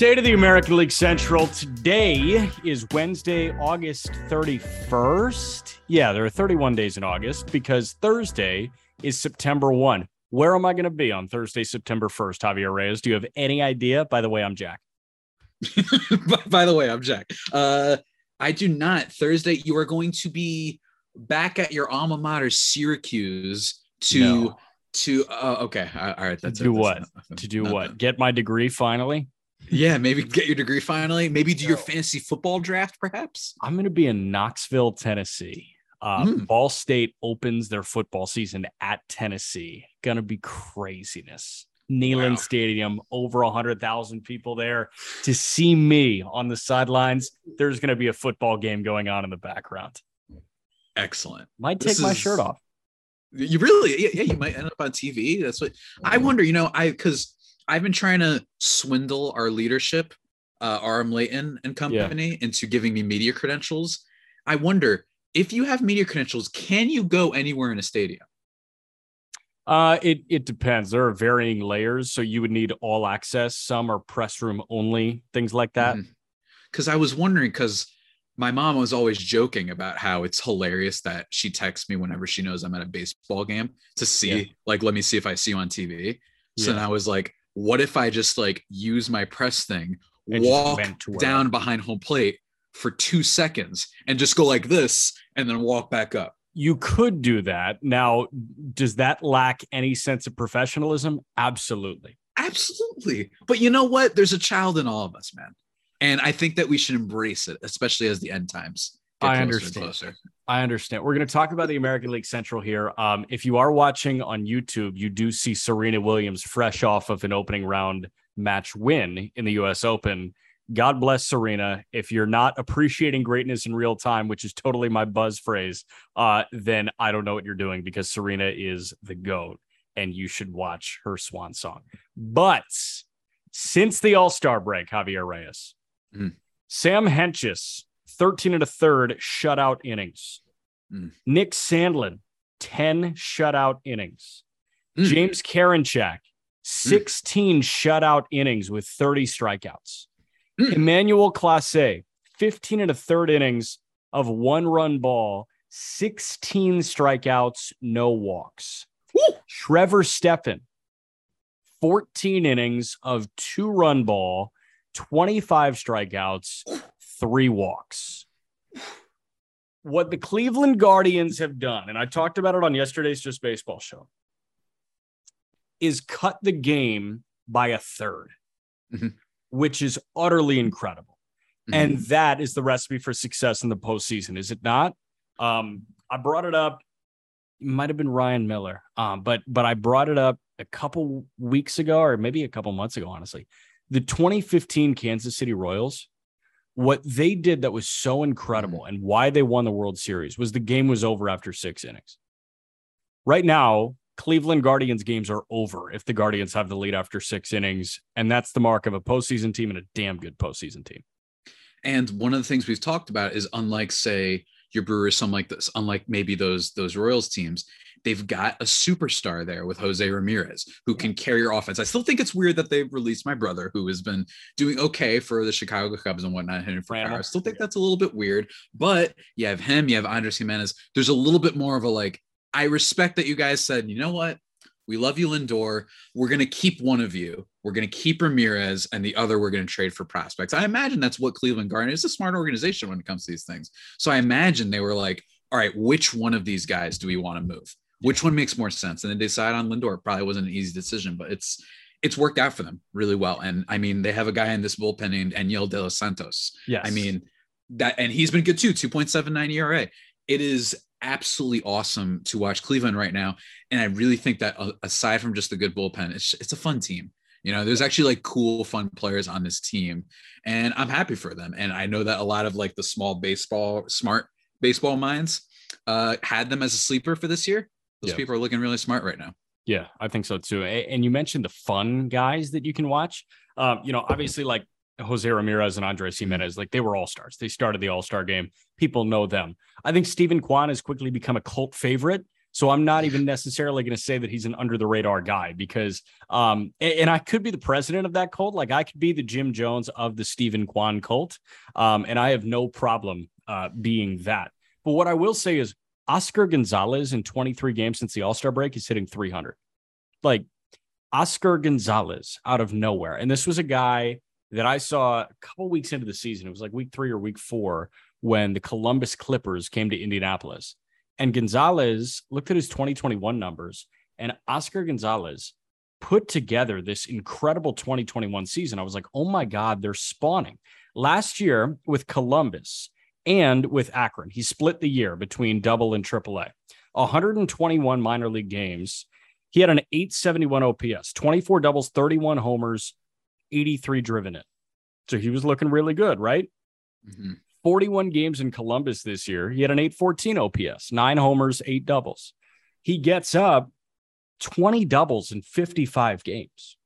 State of the American League Central. Today is Wednesday, August 31st. Yeah, there are 31 days in August because Thursday is September 1. Where am I going to be on Thursday, September 1st, Javier Reyes? Do you have any idea? By the way, I'm Jack. by, the way, I'm Jack. Uh, I do not. Thursday, you are going to be back at your alma mater, Syracuse, to. No. To uh, okay, all right. That's to do what? to do what? Get my degree finally. Yeah, maybe get your degree finally. Maybe do your fantasy football draft, perhaps. I'm going to be in Knoxville, Tennessee. Uh, mm. Ball State opens their football season at Tennessee. Gonna be craziness. Neyland wow. Stadium, over a hundred thousand people there to see me on the sidelines. There's gonna be a football game going on in the background. Excellent. Might take this my is... shirt off. You really, yeah, yeah, you might end up on TV. That's what I wonder. You know, I because I've been trying to swindle our leadership, uh, Aram Leighton and company, yeah. into giving me media credentials. I wonder if you have media credentials, can you go anywhere in a stadium? Uh, it it depends. There are varying layers, so you would need all access. Some are press room only, things like that. Because mm-hmm. I was wondering, because my mom was always joking about how it's hilarious that she texts me whenever she knows I'm at a baseball game to see, yeah. like, let me see if I see you on TV. So yeah. then I was like, what if I just like use my press thing, and walk down behind home plate for two seconds and just go like this and then walk back up? You could do that. Now, does that lack any sense of professionalism? Absolutely. Absolutely. But you know what? There's a child in all of us, man. And I think that we should embrace it, especially as the end times. I understand. I understand. We're going to talk about the American League Central here. Um, if you are watching on YouTube, you do see Serena Williams fresh off of an opening round match win in the U.S. Open. God bless Serena. If you're not appreciating greatness in real time, which is totally my buzz phrase, uh, then I don't know what you're doing because Serena is the GOAT and you should watch her swan song. But since the All Star break, Javier Reyes, mm. Sam Hentges 13 and a third shutout innings. Mm. Nick Sandlin, 10 shutout innings. Mm. James Karinchak, 16 mm. shutout innings with 30 strikeouts. Mm. Emmanuel Clase, 15 and a third innings of one run ball, 16 strikeouts, no walks. Woo! Trevor Stephan, 14 innings of two run ball, 25 strikeouts, three walks. What the Cleveland Guardians have done, and I talked about it on yesterday's Just Baseball show, is cut the game by a 3rd mm-hmm. which is utterly incredible. Mm-hmm. And that is the recipe for success in the postseason, is it not? Um, I brought it up. It might have been Ryan Miller, um, but but I brought it up a couple weeks ago, or maybe a couple months ago, honestly. The 2015 Kansas City Royals what they did that was so incredible mm-hmm. and why they won the World Series was the game was over after six innings. Right now, Cleveland Guardians games are over if the Guardians have the lead after six innings. And that's the mark of a postseason team and a damn good postseason team. And one of the things we've talked about is unlike, say, your Brewers, some like this, unlike maybe those those Royals teams, they've got a superstar there with Jose Ramirez who can carry your offense. I still think it's weird that they've released my brother who has been doing okay for the Chicago Cubs and whatnot, hitting for. I still think that's a little bit weird, but you have him, you have Andrés Giménez. There's a little bit more of a like, I respect that you guys said, you know what? We love you, Lindor. We're going to keep one of you. We're going to keep Ramirez, and the other we're going to trade for prospects. I imagine that's what Cleveland Garden is a smart organization when it comes to these things. So I imagine they were like, all right, which one of these guys do we want to move? Which one makes more sense? And they decide on Lindor. Probably wasn't an easy decision, but it's it's worked out for them really well. And I mean, they have a guy in this bullpen named Enyel De Los Santos. Yes. I mean, that and he's been good too, 2.79 ERA. It is absolutely awesome to watch Cleveland right now. And I really think that uh, aside from just the good bullpen, it's it's a fun team. You know, there's actually like cool, fun players on this team, and I'm happy for them. And I know that a lot of like the small baseball, smart baseball minds uh, had them as a sleeper for this year. Those people are looking really smart right now. Yeah, I think so too. And you mentioned the fun guys that you can watch. Um, you know, obviously, like Jose Ramirez and Andrés Giménez, like they were all stars. They started the All Star game. People know them. I think Steven Kwan has quickly become a cult favorite. So I'm not even necessarily going to say that he's an under the radar guy because, um, and, I could be the president of that cult. Like I could be the Jim Jones of the Steven Kwan cult. Um, and I have no problem uh, being that. But what I will say is Oscar Gonzalez in 23 games since the All Star break is hitting 300. Like Oscar Gonzalez out of nowhere. And this was a guy that I saw a couple weeks into the season. It was like week three or week four when the Columbus Clippers came to Indianapolis. And Gonzalez looked at his 2021 numbers, and Oscar Gonzalez put together this incredible 2021 season. I was like, oh my God, they're spawning. Last year with Columbus and with Akron, he split the year between double and triple A. 121 minor league games. He had an 871 OPS, 24 doubles, 31 homers, 83 driven in. So he was looking really good, right? Mm-hmm. 41 games in Columbus this year. He had an 814 OPS, nine homers, eight doubles. He gets up 20 doubles in 55 games.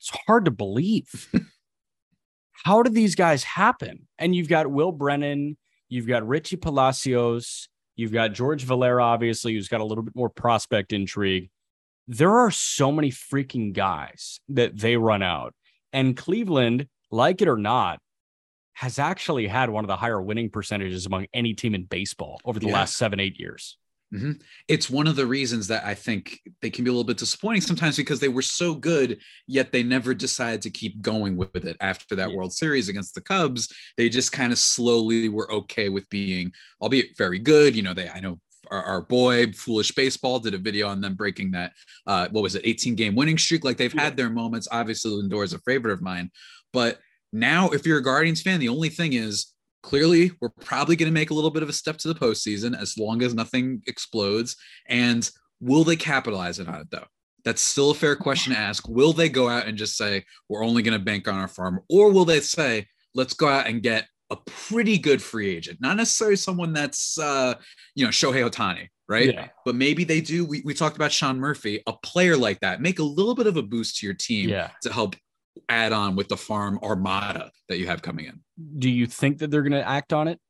It's hard to believe. How did these guys happen? And you've got Will Brennan, you've got Richie Palacios, you've got George Valera, obviously, who's got a little bit more prospect intrigue. There are so many freaking guys that they run out. And Cleveland, like it or not, has actually had one of the higher winning percentages among any team in baseball over the yeah. last seven, eight years. Mm-hmm. It's one of the reasons that I think they can be a little bit disappointing sometimes because they were so good, yet they never decided to keep going with it after that yeah. World Series against the Cubs. They just kind of slowly were okay with being, albeit very good. You know, they I know our, our, boy foolish baseball did a video on them breaking that uh what was it 18 game winning streak like they've yeah. had their moments obviously lindor is a favorite of mine but now, if you're a Guardians fan, the only thing is clearly we're probably going to make a little bit of a step to the postseason as long as nothing explodes. And will they capitalize on it though? That's still a fair question to ask. Will they go out and just say, we're only going to bank on our farm? Or will they say, let's go out and get a pretty good free agent? Not necessarily someone that's, uh, you know, Shohei Ohtani, right? Yeah. But maybe they do. We, we talked about Sean Murphy, a player like that, make a little bit of a boost to your team yeah. to help add on with the farm armada that you have coming in. Do you think that they're going to act on it?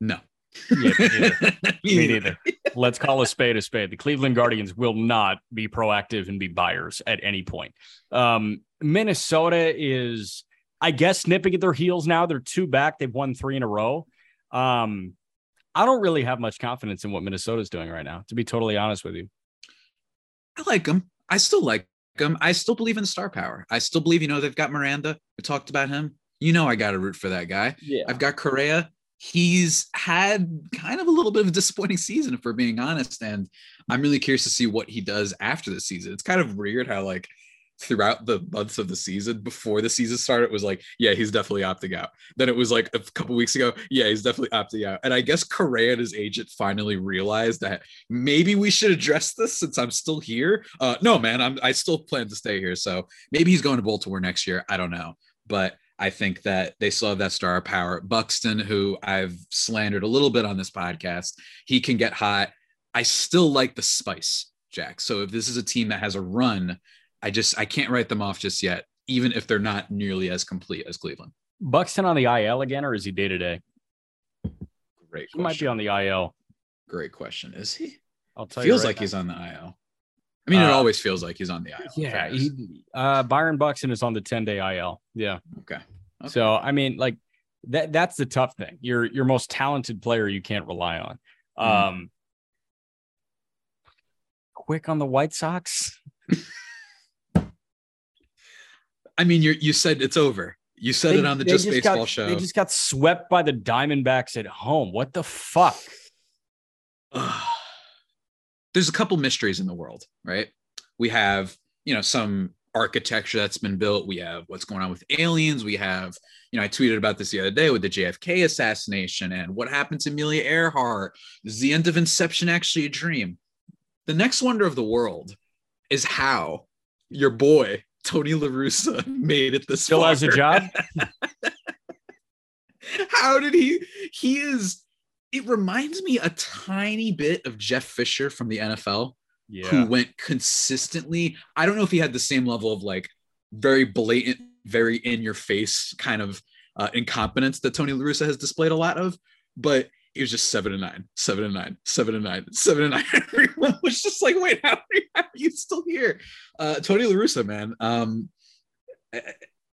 No. Yeah, me neither. me neither. Let's call a spade a spade. The Cleveland Guardians will not be proactive and be buyers at any point. Um, Minnesota is, I guess, nipping at their heels now. They're two back. They've won three in a row. Um, I don't really have much confidence in what Minnesota's doing right now, to be totally honest with you. I like them. I still like um, I still believe in star power. I still believe, you know, they've got Miranda. We talked about him. You know, I got to root for that guy. Yeah. I've got Correa. He's had kind of a little bit of a disappointing season, if we're being honest. And I'm really curious to see what he does after the season. It's kind of weird how, like, throughout the months of the season before the season started was like yeah he's definitely opting out then it was like a couple weeks ago yeah he's definitely opting out and i guess correa and his agent finally realized that maybe we should address this since i'm still here uh no man i'm i still plan to stay here so maybe he's going to baltimore next year i don't know but I think that they still have that star power. Buxton, who I've slandered a little bit on this podcast, he can get hot. I still like the spice, Jack. So if this is a team that has a run, I just I can't write them off just yet, even if they're not nearly as complete as Cleveland. Buxton on the IL again, or is he day to day? Great. Question. He might be on the IL. Great question. Is he? I'll tell feels you. Feels right like now. he's on the IL. I mean, uh, it always feels like he's on the IL. Yeah. He, uh, Byron Buxton is on the 10 day IL. Yeah. Okay. okay. So, I mean, like that, that's the tough thing. Your, your most talented player, you can't rely on. Mm. Um, quick on the White Sox. I mean, you you said it's over. You said they, it on the Just, just Baseball got, show. They just got swept by the Diamondbacks at home. What the fuck? There's a couple mysteries in the world, right? We have, you know, some architecture that's been built. We have what's going on with aliens. We have, you know, I tweeted about this the other day with the JFK assassination and what happened to Amelia Earhart. Is the end of Inception actually a dream? The next wonder of the world is how your boy Tony La Russa made it this still far. has a job. How did he? He is. It reminds me a tiny bit of Jeff Fisher from the NFL, yeah. who went consistently. I don't know if he had the same level of like very blatant, very in your face kind of uh, incompetence that Tony La Russa has displayed a lot of, but he was just seven and nine, seven and nine, seven and nine, seven and nine. Everyone was just like, wait, how are you, how are you still here? Uh, Tony La Russa, man. Um,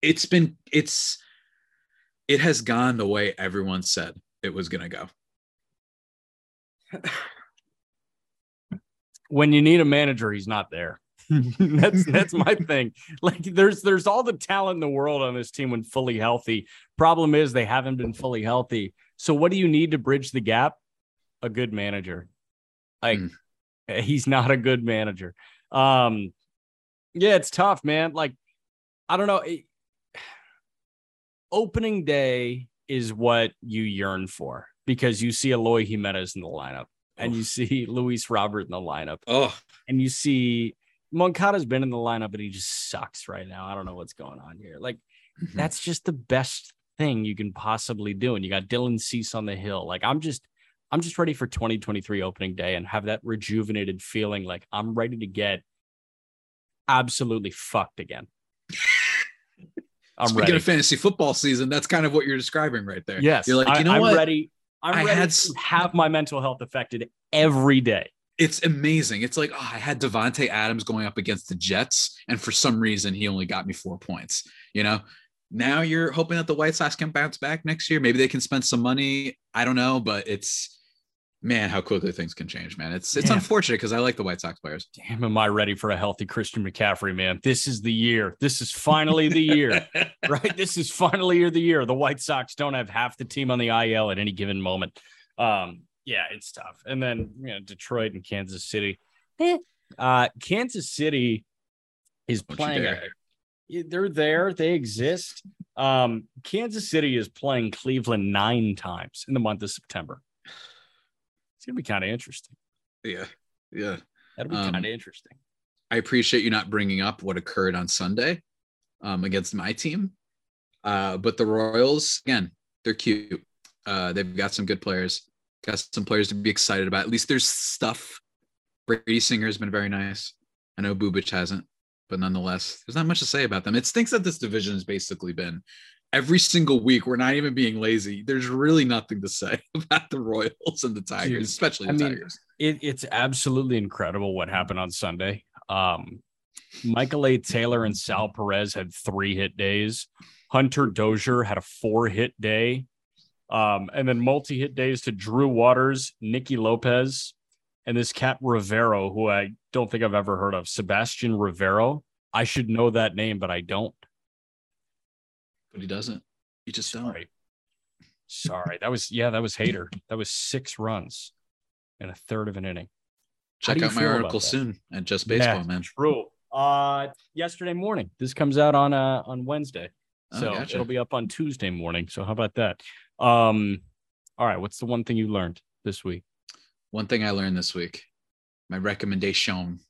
it's been, it's, it has gone the way everyone said it was going to go. when you need a manager, he's not there. that's that's my thing. Like there's there's all the talent in the world on this team when fully healthy. Problem is they haven't been fully healthy. So what do you need to bridge the gap? A good manager. Like mm. he's not a good manager. Um yeah, it's tough, man. Like I don't know. It, opening day is what you yearn for because you see Eloy Jimenez in the lineup and you see Luis Robert in the lineup. Oh, and you see Moncada's been in the lineup, but he just sucks right now. I don't know what's going on here. Like, mm-hmm. that's just the best thing you can possibly do. And you got Dylan Cease on the hill. Like, I'm just, I'm just ready for 2023 opening day and have that rejuvenated feeling. Like, I'm ready to get absolutely fucked again. I'm Speaking ready. of fantasy football season, that's kind of what you're describing right there. Yes, you're like, you know I, am what? ready. I'm I ready had... to have my mental health affected every day it's amazing. It's like, oh, I had Davante Adams going up against the Jets, and for some reason he only got me four points. You know, now you're hoping that the White Sox can bounce back next year. Maybe they can spend some money. I don't know, but it's man, how quickly things can change, man. It's it's unfortunate because I like the White Sox players. Damn, am I ready for a healthy Christian McCaffrey, man? This is the year. This is finally the year, right? This is finally the year. The White Sox don't have half the team on the IL at any given moment. Um, yeah, it's tough. And then you know, Detroit and Kansas City. Eh. Uh, Kansas City is Don't playing. they're there. They exist. Um, Kansas City is playing Cleveland nine times in the month of September. It's gonna be kind of interesting. Yeah, yeah, that'll be um, kind of interesting. I appreciate you not bringing up what occurred on Sunday um, against my team, uh, but the Royals again, they're cute. Uh, they've got some good players got some players to be excited about. At least there's stuff. Brady Singer has been very nice. I know Bubic hasn't, but nonetheless, there's not much to say about them. It stinks that this division has basically been every single week. We're not even being lazy. There's really nothing to say about the Royals and the Tigers, Dude, especially the I mean, Tigers. It, it's absolutely incredible what happened on Sunday. Um, Michael A. Taylor and Sal Perez had three hit days. Hunter Dozier had a four hit day. Um, and then multi hit days to Drew Waters, Nicky Lopez, and this cat Rivero, who I don't think I've ever heard of, Sebastian Rivero. I should know that name, but I don't. But he doesn't. He just Sorry. don't. Sorry. That was yeah, that was hater. That was six runs in a third of an inning. Check out my article soon at Just Baseball, yeah, man. True. Uh yesterday morning. This comes out on uh on Wednesday. Oh, so oh, gotcha. it'll be up on Tuesday morning. So how about that? Um, all right. What's the one thing you learned this week? One thing I learned this week, my recommendation.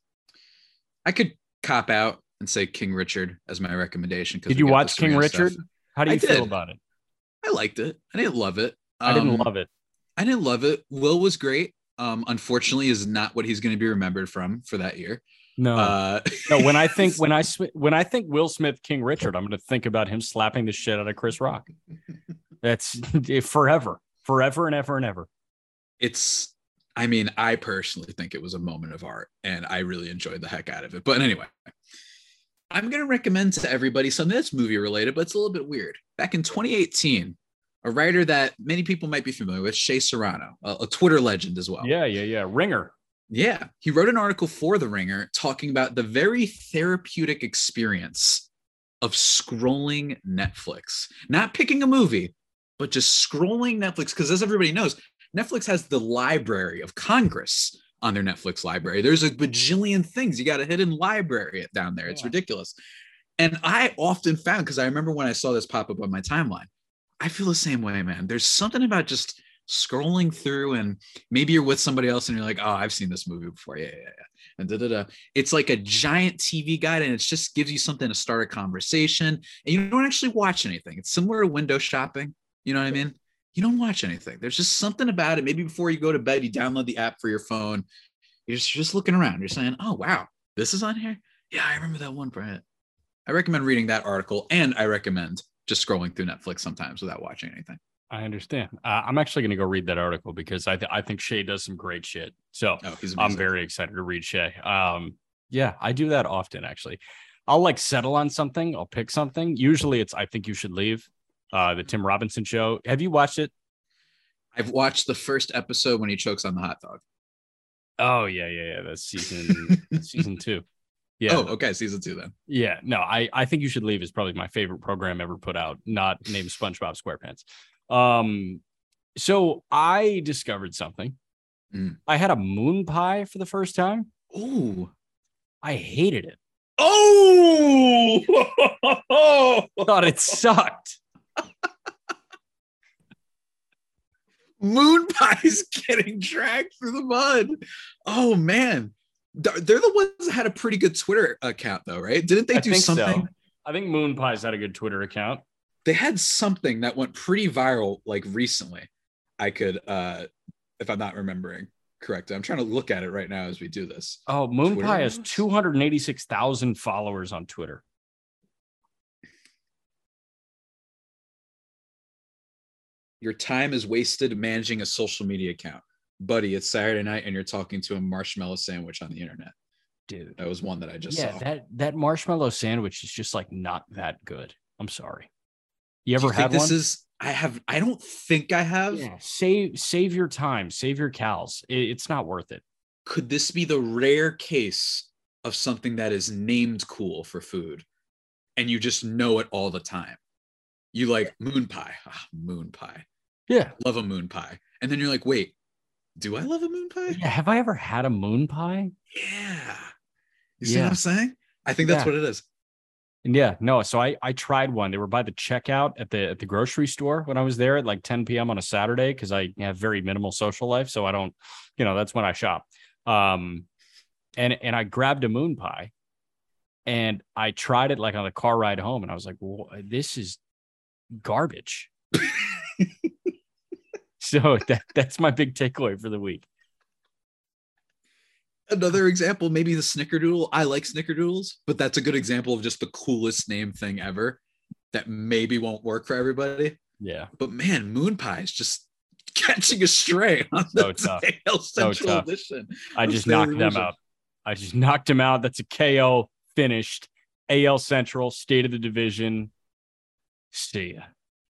I could cop out and say King Richard as my recommendation. Did you watch King Richard? Stuff. How do you feel about it? I liked it. I didn't love it. Um, I didn't um, love it. I didn't love it. Will was great. Um, unfortunately, is not what he's going to be remembered from for that year. No, uh, no. When I think when I when I think Will Smith, King Richard, I'm going to think about him slapping the shit out of Chris Rock. That's forever, forever and ever and ever. It's, I mean, I personally think it was a moment of art and I really enjoyed the heck out of it. But anyway, I'm going to recommend to everybody something that's movie related, but it's a little bit weird. Back in 2018, a writer that many people might be familiar with, Shea Serrano, a, a Twitter legend as well. Yeah, yeah, yeah. Ringer. Yeah. He wrote an article for The Ringer talking about the very therapeutic experience of scrolling Netflix, not picking a movie, but just scrolling Netflix, because as everybody knows, Netflix has the Library of Congress on their Netflix library. There's a bajillion things. You got a hidden library down there. It's yeah. ridiculous. And I often found, because I remember when I saw this pop up on my timeline, I feel the same way, man. There's something about just scrolling through and maybe you're with somebody else and you're like, oh, I've seen this movie before. Yeah, yeah, yeah. And da, da, da. It's like a giant TV guide and it just gives you something to start a conversation. And you don't actually watch anything. It's similar to window shopping. You know what I mean? You don't watch anything. There's just something about it. Maybe before you go to bed, you download the app for your phone. You're just, you're just looking around. You're saying, oh, wow, this is on here. Yeah, I remember that one, Brett. I recommend reading that article and I recommend just scrolling through Netflix sometimes without watching anything. I understand. Uh, I'm actually going to go read that article because I th- I think Shea does some great shit. So Oh, I'm very excited to read Shea. Um, yeah, I do that often actually. I'll like settle on something. I'll pick something. Usually it's I think you should leave. Uh, the Tim Robinson show. Have you watched it? I've watched the first episode when he chokes on the hot dog. Oh yeah, yeah, yeah. That's season that's season two. Yeah, Oh, okay, season two then. yeah. No, I I think you should leave is probably my favorite program ever put out. Not named SpongeBob SquarePants. Um, so I discovered something. Mm. I had a moon pie for the first time. Ooh. I hated it. Oh, Thought it sucked. Moon Pie's getting dragged through the mud. Oh man, they're the ones that had a pretty good Twitter account though, right? Didn't they I do think so. something? I think Moon Pies had a good Twitter account. They had something that went pretty viral like recently. I could, uh if I'm not remembering correctly, I'm trying to look at it right now as we do this. Oh, Moon Twitter Pie has 286,000 followers on Twitter. Your time is wasted managing a social media account, buddy. It's Saturday night and you're talking to a marshmallow sandwich on the internet. Dude. That was one that I just yeah, saw. that that marshmallow sandwich is just like not that good. I'm sorry. You ever had this one? is? I have. I don't think I have. yeah, save save your time, save your cows. It- it's not worth it. Could this be the rare case of something that is named cool for food, and you just know it all the time? You like moon pie. Ah, moon pie. Yeah. Love a moon pie, and then you're like, wait, do I love a moon pie? Yeah. Have I ever had a moon pie? Yeah. You see Yeah. what I'm saying? I think that's Yeah. what it is. And yeah, no. So I I tried one. They were by the checkout at the at the grocery store when I was there at like 10 p.m. on a Saturday because I have very minimal social life, so I don't, you know, that's when I shop. Um, and and I grabbed a moon pie, and I tried it like on the car ride home, and I was like, well, this is garbage. so that that's my big takeaway for the week. Another example, maybe the snickerdoodle. I like snickerdoodles, but that's a good example of just the coolest name thing ever that maybe won't work for everybody. Yeah, But man, moon pie is just catching a stray on So the tough. AL So Central tough. Edition. I just knocked them out. I just knocked him out. That's a KO finished. AL Central, state of the division. See ya.